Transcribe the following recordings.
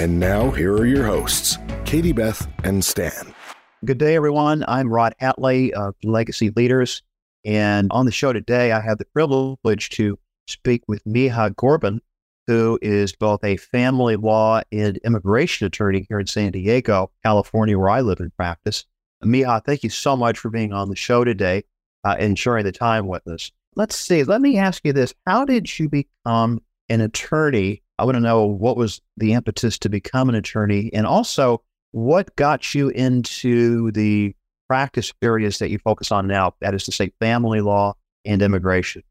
And now, here are your hosts, Katie Beth and Stan. Good day, everyone. I'm Rod Hatley of Legacy Leaders. And on the show today, I have the privilege to speak with Mikhak Ghorban, who is both a family law and immigration attorney here in San Diego, California, where I live and practice. Mikhak, thank you so much for being on the show today uh, and sharing the time with us. Let's see. Let me ask you this How did you become an attorney I want to know what was the impetus to become an attorney and also what got you into the practice areas that you focus on now, that is to say, family law and immigration.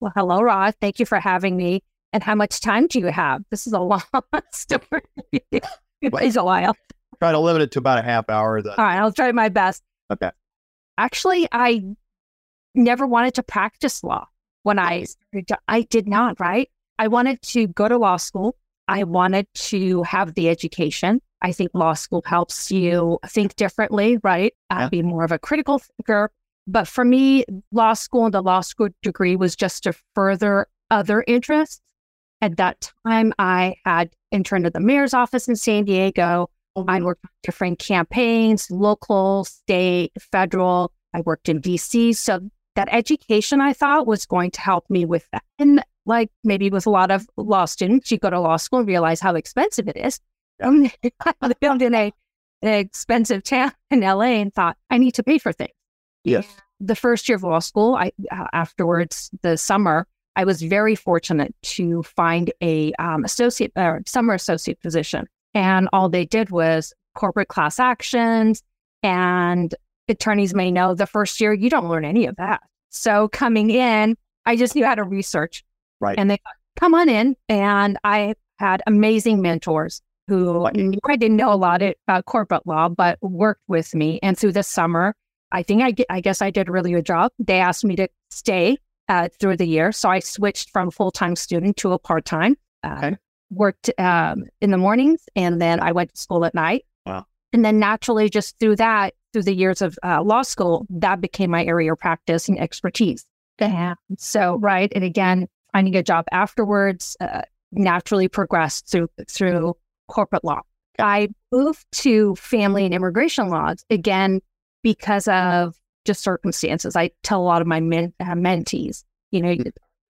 Well, hello, Rod. Thank you for having me. And how much time do you have? This is a long story. it's a while. Try to limit it to about a half hour. Then. All right, I'll try my best. Okay. Actually, I never wanted to practice law when I I did not, right? I wanted to go to law school. I wanted to have the education. I think law school helps you think differently, right? Uh, be more of a critical thinker. But for me, law school and the law school degree was just to further other interests. At that time, I had interned at the mayor's office in San Diego. I worked on different campaigns, local, state, federal. I worked in DC. So that education I thought was going to help me with that. And like maybe with a lot of law students, you go to law school and realize how expensive it is. Um, I lived in a, an expensive town in LA and thought, I need to pay for things. Yes. The first year of law school, I uh, afterwards the summer, I was very fortunate to find a um, associate uh, summer associate position, and all they did was corporate class actions. And attorneys may know the first year you don't learn any of that. So coming in, I just knew how to research Right. And they come on in. And I had amazing mentors who I didn't know a lot about corporate law, but worked with me. And through the summer, I think I, I guess I did a really good job. They asked me to stay uh, through the year. So I switched from full time student to a part time. Uh, okay. Worked um, in the mornings and then I went to school at night. Wow. And then naturally, just through that, through the years of uh, law school, that became my area of practice and expertise. Yeah. So, right. And again, finding a job afterwards uh, naturally progressed through through corporate law. I moved to family and immigration laws again because of just circumstances. I tell a lot of my men, uh, mentees, you know,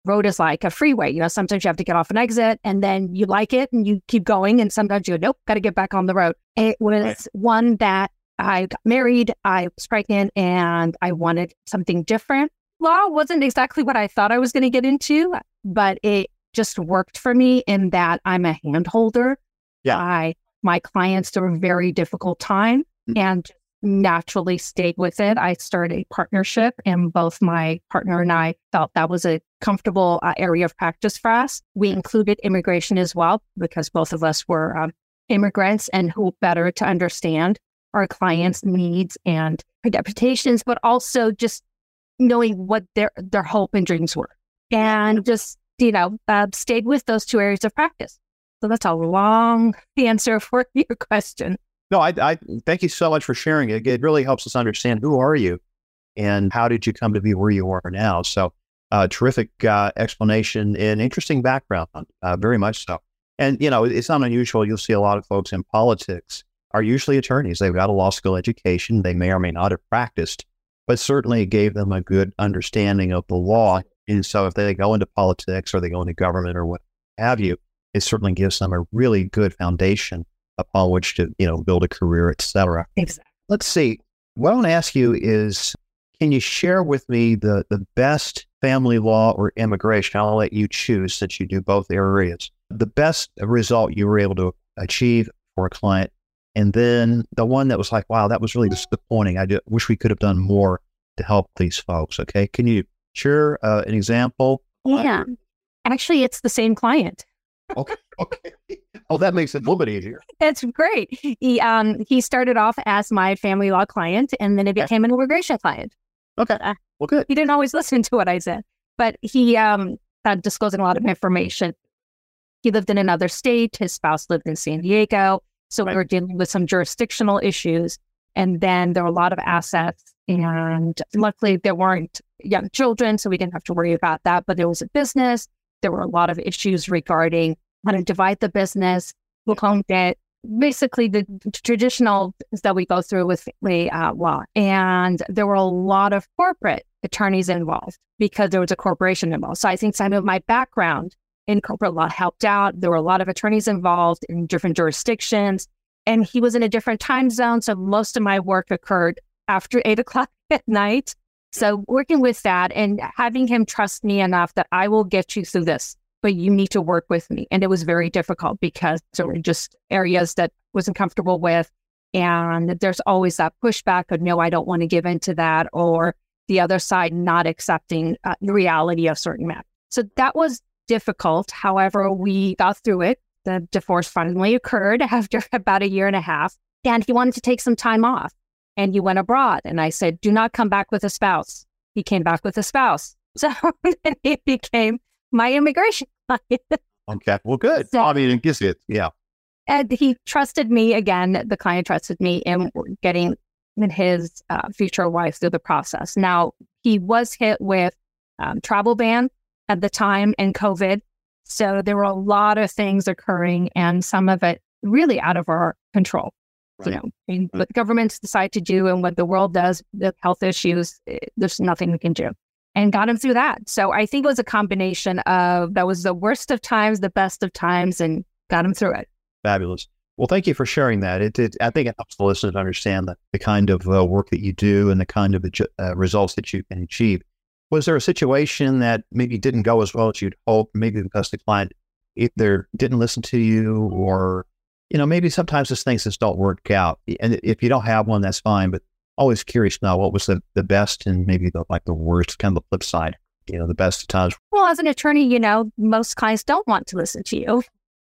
road is like a freeway. You know, sometimes you have to get off an exit and then you like it and you keep going. And sometimes you go, nope, got to get back on the road. It was right. one that I got married, I was pregnant, and I wanted something different law wasn't exactly what I thought I was going to get into, but it just worked for me in that I'm a hand holder. Yeah. I, my clients through a very difficult time mm-hmm. and naturally stayed with it. I started a partnership, and both my partner and I felt that was a comfortable uh, area of practice for us. We included immigration as well because both of us were um, immigrants, and who better to understand our clients' needs and reputations, but also just knowing what their their hope and dreams were, and just you know uh, stayed with those two areas of practice. So that's a long answer for your question. No, I, I thank you so much for sharing it. It really helps us understand who are you and how did you come to be where you are now. So, uh, terrific uh, explanation and interesting background, uh, very much so. And you know, it's not unusual. You'll see a lot of folks in politics are usually attorneys. They've got a law school education. They may or may not have practiced, but certainly it gave them a good understanding of the law. And so if they go into politics or they go into government or what have you, it certainly gives them a really good foundation upon which to, you know, build a career, et cetera. Exactly. Let's see. What I want to ask you is, can you share with me the, the best family law or immigration? I'll let you choose since you do both areas. The best result you were able to achieve for a client and then the one that was like, wow, that was really disappointing. I wish we could have done more to help these folks. Okay. Can you share uh, an example? Yeah. Actually, it's the same client. okay. Okay. oh, that makes it a little bit easier. That's great. He um he started off as my family law client, and then it became an immigration client. Okay. Uh, well, good. He didn't always listen to what I said, but he um disclosing a lot of information. He lived in another state. His spouse lived in San Diego, so right. we were dealing with some jurisdictional issues. And then there were a lot of assets, and luckily there weren't young children, so we didn't have to worry about that. But there was a business. There were a lot of issues regarding how to divide the business, who owned it, basically the traditional that we go through with family uh, law. And there were a lot of corporate attorneys involved because there was a corporation involved. So I think some of my background in corporate law helped out. There were a lot of attorneys involved in different jurisdictions. And he was in a different time zone. So most of my work occurred after eight o'clock at night. So working with that and having him trust me enough that I will get you through this but you need to work with me. And it was very difficult because there were just areas that wasn't comfortable with. And there's always that pushback of, no, I don't want to give into that, or the other side not accepting uh, the reality of certain matters. So that was difficult. However, we got through it. The divorce finally occurred after about a year and a half. And he wanted to take some time off and he went abroad. And I said, do not come back with a spouse. He came back with a spouse. So then it became my immigration okay. Well, good. So, I mean, it gives it, yeah. And he trusted me again. The client trusted me in getting his uh, future wife through the process. Now, he was hit with um, travel ban at the time and COVID. So there were a lot of things occurring and some of it really out of our control. Right. You know, right. what the governments decide to do and what the world does, the health issues, it, eh, there's nothing we can do and got him through that. So I think it was a combination of that was the worst of times, the best of times, and got him through it. Fabulous. Well, thank you for sharing that. It, it I think it helps the listeners understand the, the kind of uh, work that you do and the kind of uh, results that you can achieve. Was there a situation that maybe didn't go as well as you'd hoped, maybe because the client either didn't listen to you or, you know, maybe sometimes those things just don't work out. And if you don't have one, that's fine. But always curious now what was the, the best and maybe the like the worst, kind of the flip side, you know, the best of times. Well, as an attorney, you know, most clients don't want to listen to you.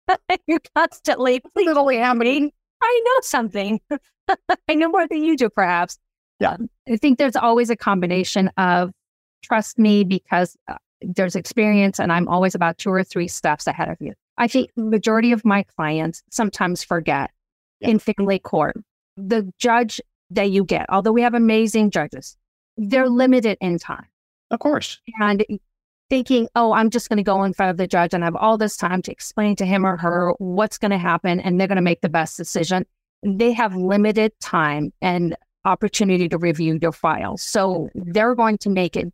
You're constantly, literally, I mean, I know something. I know more than you do, perhaps. Yeah. Um, I think there's always a combination of trust me because uh, there's experience and I'm always about two or three steps ahead of you. I think majority of my clients sometimes forget yeah. in family court. The judge that you get. Although we have amazing judges, they're limited in time. Of course. And thinking, oh, I'm just going to go in front of the judge and have all this time to explain to him or her what's going to happen and they're going to make the best decision. They have limited time and opportunity to review your files. So they're going to make it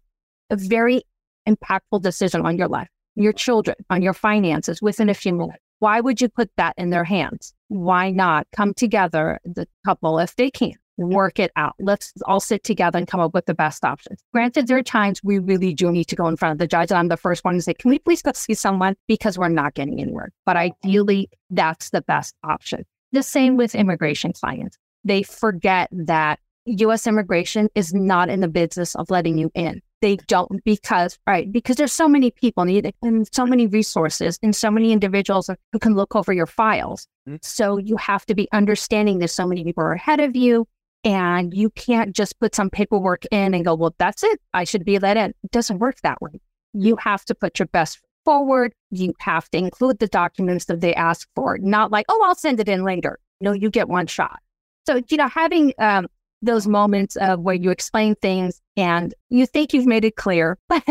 a very impactful decision on your life, your children, on your finances within a few minutes. Why would you put that in their hands? Why not come together, the couple, if they can, work it out. Let's all sit together and come up with the best options. Granted, there are times we really do need to go in front of the judge. And I'm the first one to say, can we please go see someone because we're not getting anywhere. But ideally, that's the best option. The same with immigration clients. They forget that US immigration is not in the business of letting you in. They don't because, right, because there's so many people and so many resources and so many individuals who can look over your files. Mm-hmm. So you have to be understanding there's so many people ahead of you and you can't just put some paperwork in and go, well, that's it. I should be let in. It doesn't work that way. You have to put your best forward. You have to include the documents that they ask for, not like, oh, I'll send it in later. No, you get one shot. So, you know, having um, those moments of where you explain things and you think you've made it clear, but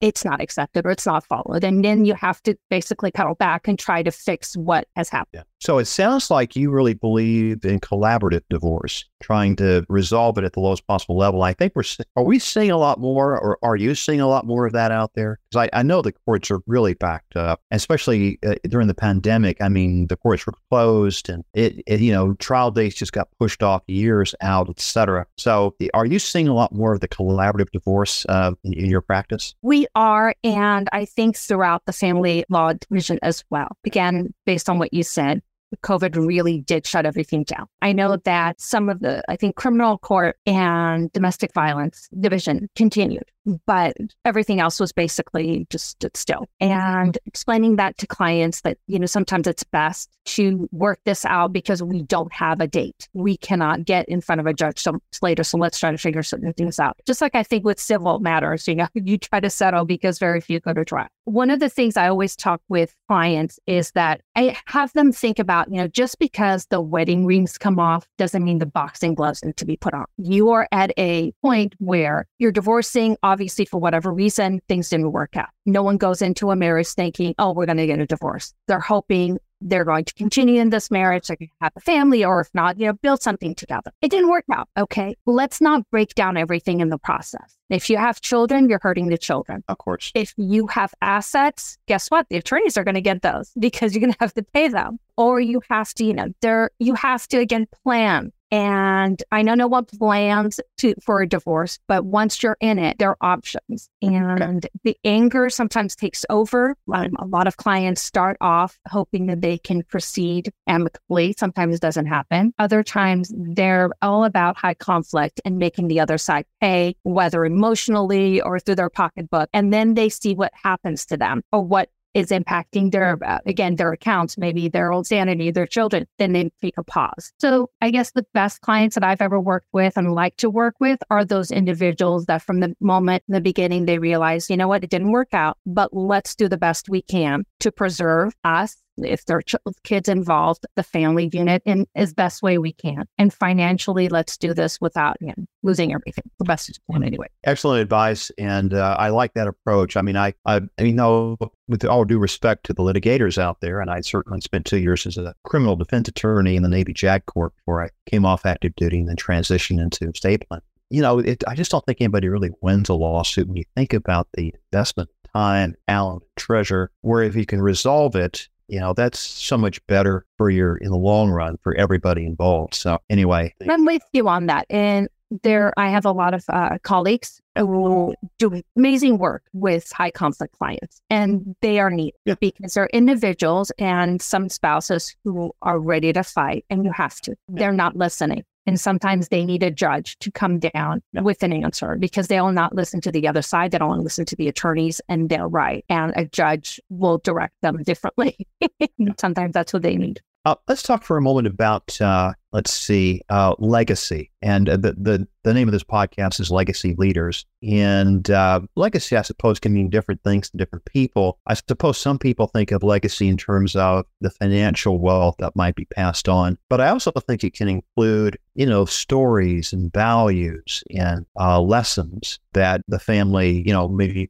it's not accepted or it's not followed. And then you have to basically pedal back and try to fix what has happened. Yeah. So it sounds like you really believe in collaborative divorce, trying to resolve it at the lowest possible level. I think we're, are we seeing a lot more or are you seeing a lot more of that out there? Because I, I know the courts are really backed up, especially uh, during the pandemic. I mean, the courts were closed and it, it, you know, trial dates just got pushed off years out, et cetera. So are you seeing a lot more more of the collaborative divorce uh, in, in, your practice? We are, and I think throughout the family law division as well. Again, based on what you said, COVID really did shut everything down. I know that some of the, I think, criminal court and domestic violence division continued. But everything else was basically just stood still. Mm-hmm. And explaining that to clients that, you know, sometimes it's best to work this out because we don't have a date. We cannot get in front of a judge later. So let's try to figure certain things out. Just like I think with civil matters, you know, you try to settle because very few go to trial. One of the things I always talk with clients is that I have them think about, you know, just because the wedding rings come off doesn't mean the boxing gloves need to be put on. You are at a point where you're divorcing, obviously, for whatever reason, things didn't work out. No one goes into a marriage thinking, oh, we're going to get a divorce. They're hoping they're going to continue in this marriage, they're going to have a family, or if not, you know, build something together. It didn't work out. Okay. Let's not break down everything in the process. If you have children, you're hurting the children. Of course. If you have assets, guess what? The attorneys are going to get those because you're going to have to pay them. Or you have to, you know, there you have to again plan and I know no one plans to for a divorce, but once you're in it, there are options. And the anger sometimes takes over. Um, a lot of clients start off hoping that they can proceed amicably. Sometimes it doesn't happen. Other times they're all about high conflict and making the other side pay, whether emotionally or through their pocketbook. And then they see what happens to them or what is impacting their, uh, again, their accounts, maybe their old sanity, their children, then they take a pause. So I guess the best clients that I've ever worked with and like to work with are those individuals that from the moment in the beginning, they realize, you know what, it didn't work out, but let's do the best we can to preserve us if there are ch- kids involved, the family unit in as best way we can. And financially, let's do this without you know, losing everything. The best one anyway. Excellent advice, and uh, I like that approach. I mean, I, I, you know, with all due respect to the litigators out there, and I certainly spent two years as a criminal defense attorney in the Navy JAG Corps before I came off active duty and then transitioned into state plan. You know, it, I just don't think anybody really wins a lawsuit when you think about the investment time, talent, treasure, where if you can resolve it, you know, that's so much better for your in the long run for everybody involved. So anyway, I'm with you on that. And there, I have a lot of uh, colleagues who do amazing work with high conflict clients, and they are neat yeah. because they're individuals and some spouses who are ready to fight, and you have to. Yeah. They're not listening. And sometimes they need a judge to come down with an answer because they will not listen to the other side. They don't want to listen to the attorneys and they're right. And a judge will direct them differently. sometimes that's what they need. Uh, let's talk for a moment about, uh, let's see, uh, legacy. And uh, the, the, the name of this podcast is Legacy Leaders. And uh, legacy, I suppose, can mean different things to different people. I suppose some people think of legacy in terms of the financial wealth that might be passed on. But I also think it can include, you know, stories and values and uh, lessons that the family, you know, maybe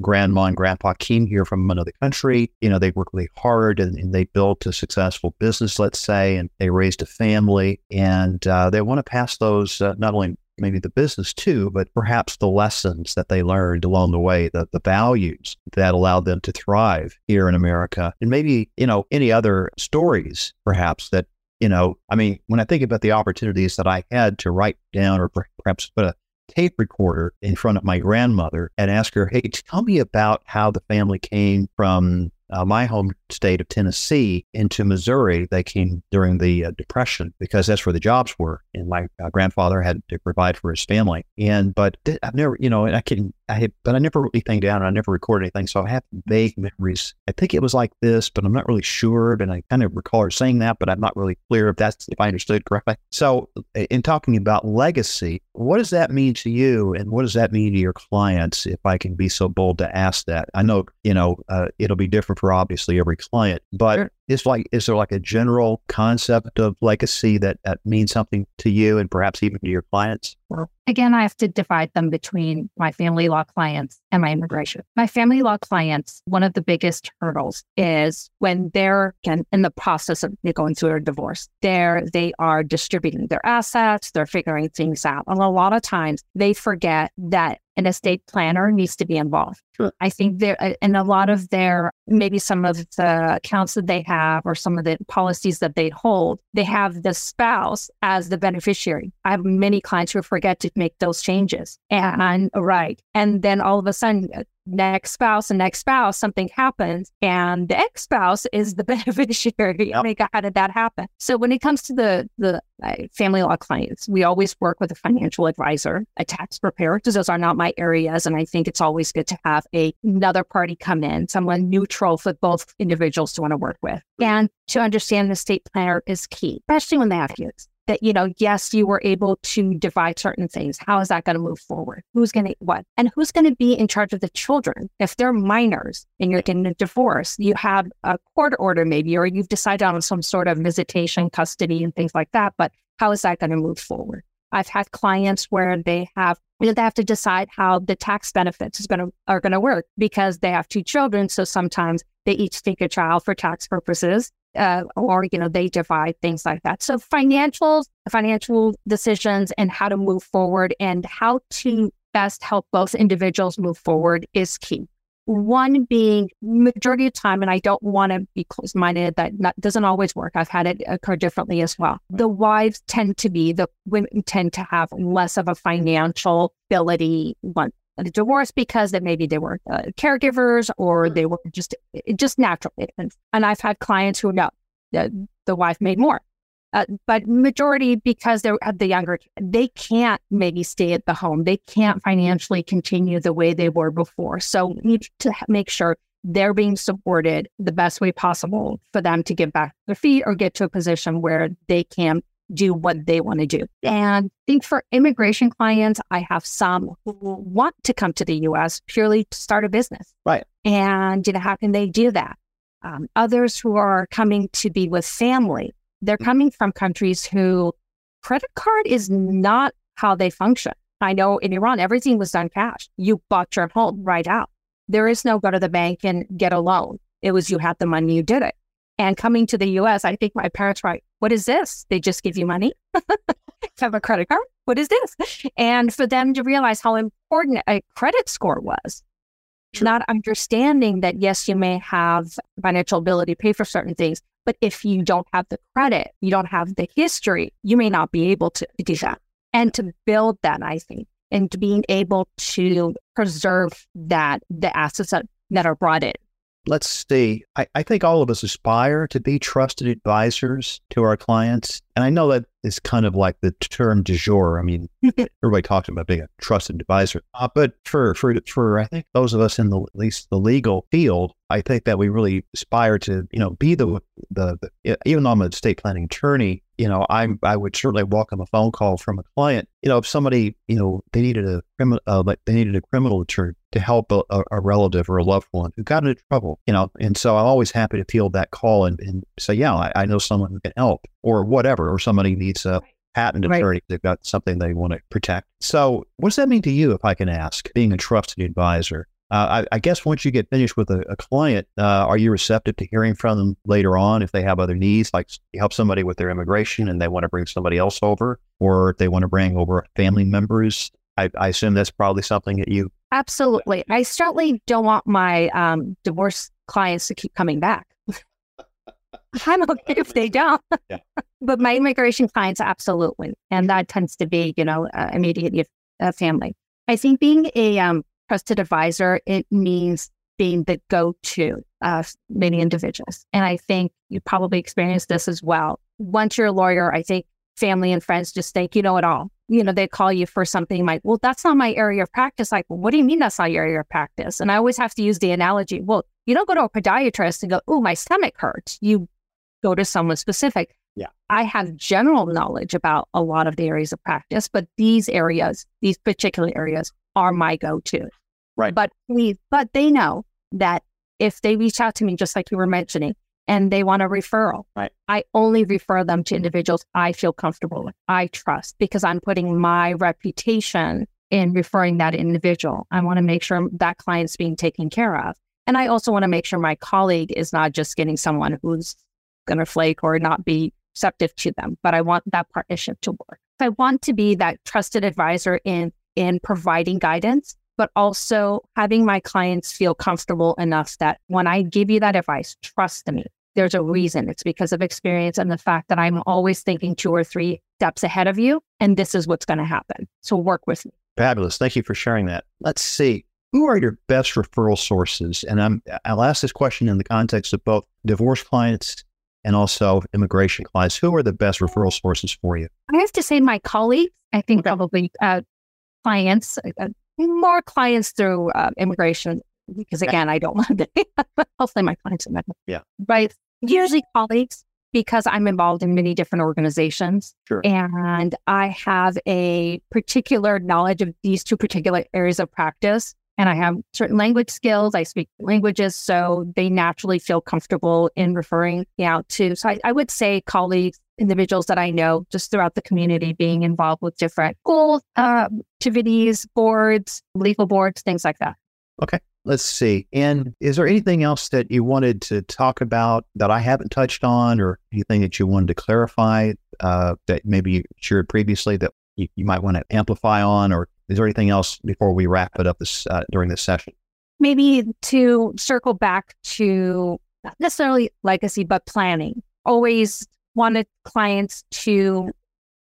grandma and grandpa came here from another country. You know, they worked really hard and, and they built a successful business, let's say, and they raised a family. And uh, they want to pass those uh, not only maybe the business too, but perhaps the lessons that they learned along the way, the, the values that allowed them to thrive here in America. And maybe, you know, any other stories perhaps that you know, I mean, when I think about the opportunities that I had to write down or perhaps put a tape recorder in front of my grandmother and ask her, Hey, tell me about how the family came from uh, my home state of Tennessee into Missouri. They came during the uh, Depression because that's where the jobs were, and my uh, grandfather had to provide for his family. And but th- I've never, you know, I can, I had, but I never wrote anything down, and I never recorded anything, so I have vague memories. I think it was like this, but I'm not really sure. And I kind of recall her saying that, but I'm not really clear if that's if I understood correctly. So, in talking about legacy, what does that mean to you, and what does that mean to your clients? If I can be so bold to ask that, I know you know uh, it'll be different for obviously every client, but sure. Is like is there like a general concept of legacy that, that means something to you and perhaps even to your clients? Again, I have to divide them between my family law clients and my immigration. My family law clients, one of the biggest hurdles is when they're in the process of going through a divorce. There, they are distributing their assets, they're figuring things out, and a lot of times they forget that an estate planner needs to be involved. Sure. I think there, and a lot of their, maybe some of the accounts that they have or some of the policies that they hold, they have the spouse as the beneficiary. I have many clients who forget to make those changes. And right. And then all of a sudden, next spouse and next spouse, something happens and the ex spouse is the beneficiary. Yep. Like, how did that happen? So when it comes to the, the uh, family law clients, we always work with a financial advisor, a tax preparer, because those are not my areas. And I think it's always good to have a, another party come in, someone neutral for both individuals to want to work with. And to understand the estate planner is key, especially when they have kids that, you know, yes, you were able to divide certain things. How is that going to move forward? Who's going to what? And who's going to be in charge of the children? If they're minors and you're getting a divorce, you have a court order maybe, or you've decided on some sort of visitation, custody, and things like that. But how is that going to move forward? I've had clients where they have you know, they have to decide how the tax benefits is to are going to work because they have two children. So sometimes they each take a child for tax purposes, uh, or you know they divide things like that. So financials, financial decisions, and how to move forward and how to best help both individuals move forward is key. One being majority of time, and I don't want to be close minded, that not, doesn't always work. I've had it occur differently as well. The wives tend to be, the women tend to have less of a financial ability one a divorce because that maybe they were uh, caregivers or they were just just naturally. And, and I've had clients who know that the wife made more, uh, but majority because they're the younger, they can't maybe stay at the home. They can't financially continue the way they were before. So we need to make sure they're being supported the best way possible for them to get back their feet or get to a position where they can do what they want to do. And I think for immigration clients, I have some who want to come to the US purely to start a business. Right. And, you know, how can they do that? Um, others who are coming to be with family, they're mm. coming from countries who credit card is not how they function. I know in Iran, everything was done cash. You bought your home right out. There is no go to the bank and get a loan. It was you had the money, you did it. And coming to the US, I think my parents were like, what is this? They just give you money, have a credit card. What is this? And for them to realize how important a credit score was, True. not understanding that, yes, you may have financial ability to pay for certain things, but if you don't have the credit, you don't have the history, you may not be able to do that. And to build that, I think, and to being able to preserve that, the assets that, that are brought in let's see. I, I, think all of us aspire to be trusted advisors to our clients. And I know that is kind of like the term du jour. I mean, everybody talks about being a trusted advisor. Uh, but for, for, for, I think those of us in the, at least the legal field, I think that we really aspire to, you know, be the, the, the even though I'm a estate planning attorney, you know, I'm I would certainly welcome a phone call from a client. You know, if somebody, you know, they needed a criminal, uh, like they needed a criminal attorney to help a, a, relative or a loved one who got into trouble, you know, and so I'm always happy to field that call and, and say, yeah, I, I, know someone who can help, or whatever, or somebody needs a patent attorney, right. they've got something they want to protect. So, what does that mean to you, if I can ask, being a trusted advisor? Uh, I, I, guess once you get finished with a, a client, uh, are you receptive to hearing from them later on if they have other needs, like you help somebody with their immigration and they want to bring somebody else over, or if they want to bring over family members? I, I assume that's probably something that you. Absolutely. I certainly don't want my um, divorce clients to keep coming back. I'm okay if they don't. Yeah. but my immigration clients, absolutely. And that tends to be, you know, uh, immediate uh, family. I think being a um, trusted advisor, it means being the go-to of many individuals. And I think you probably experienced this as well. Once you're a lawyer, I think family and friends just think you know it all. You know, they call you for something like, well, that's not my area of practice. Like, well, what do you mean that's not your area of practice? And I always have to use the analogy. Well, you don't go to a podiatrist and go, oh, my stomach hurts. You go to someone specific. Yeah. I have general knowledge about a lot of the areas of practice, but these areas, these particular areas are my go-to. Right. But we, but they know that if they reach out to me, just like you were mentioning, and they want a referral, right. I only refer them to individuals I feel comfortable with, I trust, because I'm putting my reputation in referring that individual. I want to make sure that client's being taken care of. And I also want to make sure my colleague is not just getting someone who's going to flake or not be receptive to them, but I want that partnership to work. I want to be that trusted advisor in in providing guidance but also having my clients feel comfortable enough that when I give you that advice, trust me, there's a reason. It's because of experience and the fact that I'm always thinking two or three steps ahead of you, and this is what's going to happen. So work with me. Fabulous. Thank you for sharing that. Let's see. who are your best referral sources? And I'm, I'll ask this question in the context of both divorce clients and also immigration clients. Who are the best referral sources for you? I have to say, my colleagues, I think probably uh, clients, uh, more clients through uh, immigration, because again, I don't want to, I'll say my clients. Yeah. But usually colleagues, because I'm involved in many different organizations. Sure. And I have a particular knowledge of these two particular areas of practice. And I have certain language skills. I speak languages, so they naturally feel comfortable in referring me out to. So I, I would say colleagues, individuals that I know just throughout the community being involved with different goals, uh, activities, boards, legal boards, things like that. Okay. Let's see. And is there anything else that you wanted to talk about that I haven't touched on, or anything that you wanted to clarify uh, that maybe you shared previously that you, you, might want to amplify on, or is there anything else before we wrap it up this uh, during this session? Maybe to circle back to not necessarily legacy, but planning. Always wanted clients to,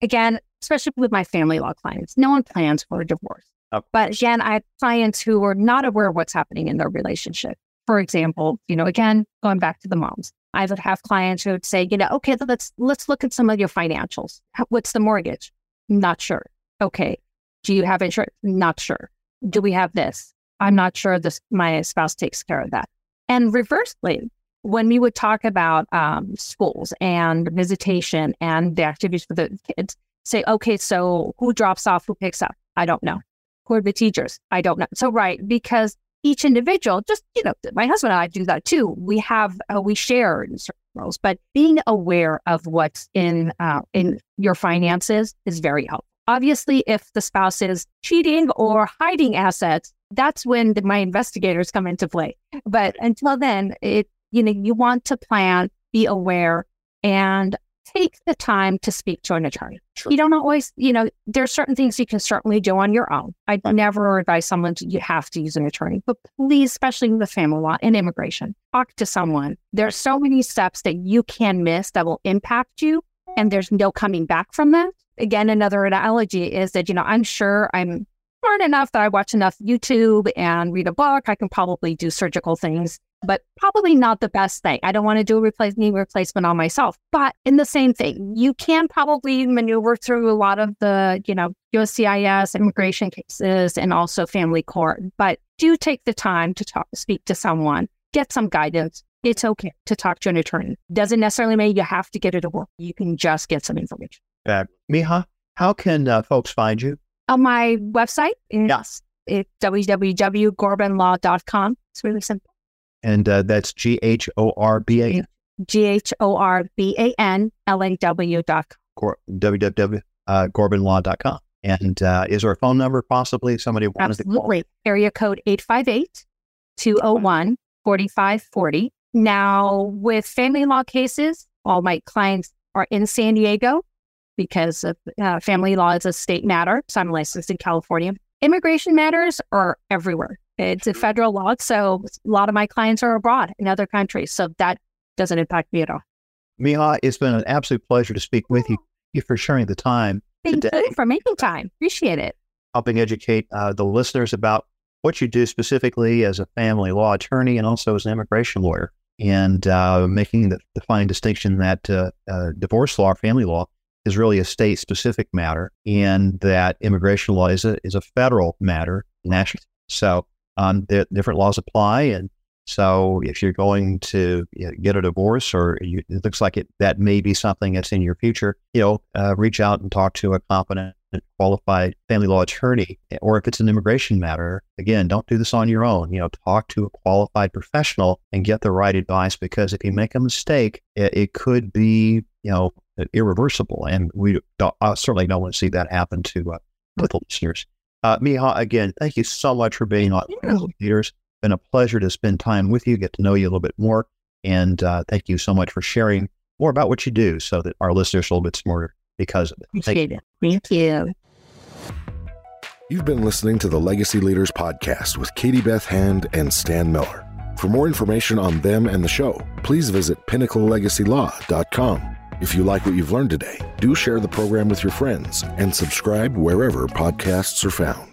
again, especially with my family law clients, no one plans for a divorce. But again, I have clients who are not aware of what's happening in their relationship. For example, you know, again, going back to the moms, I would have clients who would say, you know, okay, let's let's look at some of your financials. What's the mortgage? Not sure. Okay. Do you have insurance? Not sure. Do we have this? I'm not sure this my spouse takes care of that. And reversely, when we would talk about um, schools and visitation and the activities for the kids, say, okay, so who drops off, who picks up? I don't know who are the teachers? I don't know. So, right, because each individual, just, you know, my husband and I do that too. We have, uh, we share in certain roles, but being aware of what's in, uh, in your finances is very helpful. Obviously, if the spouse is cheating or hiding assets, that's when the, my investigators come into play. But until then, it, you know, you want to plan, be aware, and take the time to speak to an attorney. Sure. You don't always, you know, there's certain things you can certainly do on your own. I'd right. never advise someone to, you have to use an attorney, but please, especially with family law and immigration, talk to someone. There are so many steps that you can miss that will impact you, and there's no coming back from that. Again, another analogy is that, you know, I'm sure I'm smart enough that I watch enough YouTube and read a book. I can probably do surgical things but probably not the best thing. I don't want to do a replace, knee replacement on myself. But in the same thing, you can probably maneuver through a lot of the, you know, USCIS immigration cases and also family court. But do take the time to talk, speak to someone, get some guidance. It's okay to talk to an attorney. Doesn't necessarily mean you have to get it work. You can just get some information. Uh, Mikhak, how can uh, folks find you? On my website, yes, it's www.ghorbanlaw.com. It's really simple and uh, that's G H O R B A G H O R B A N L A W dot com. www. Uh, And uh, is there a phone number possibly somebody wanted Absolutely. to call? Area code 858 201 4540. Now, with family law cases, all my clients are in San Diego because of, uh, family law is a state matter. So I'm licensed in California. Immigration matters are everywhere. It's a federal law. So a lot of my clients are abroad in other countries. So that doesn't impact me at all. Mikhak, it's been an absolute pleasure to speak with you. Thank you for sharing the time. Thank today. you for making time. Appreciate it. Helping educate uh, the listeners about what you do specifically as a family law attorney and also as an immigration lawyer, and uh, making the, the, fine distinction that uh, uh divorce law, family law, is really a state specific matter, and that immigration law is a, is a federal matter, national. So um, the different laws apply. And so if you're going to you know, get a divorce or you, it looks like it, that may be something that's in your future, you know, uh, reach out and talk to a competent qualified family law attorney. Or if it's an immigration matter, again, don't do this on your own. You know, talk to a qualified professional and get the right advice because if you make a mistake, it, it could be, you know, irreversible. And we don't, I certainly don't want to see that happen to uh, with listeners. Uh, Mikhak, again, thank you so much for being on Leaders. It's been a pleasure to spend time with you, get to know you a little bit more. And uh, thank you so much for sharing more about what you do so that our listeners are a little bit smarter because of it. Appreciate thank it. Thank you. You've been listening to the Legacy Leaders Podcast with Katie Beth Hand and Stan Miller. For more information on them and the show, please visit pinnaclelegacylaw.com. If you like what you've learned today, do share the program with your friends and subscribe wherever podcasts are found.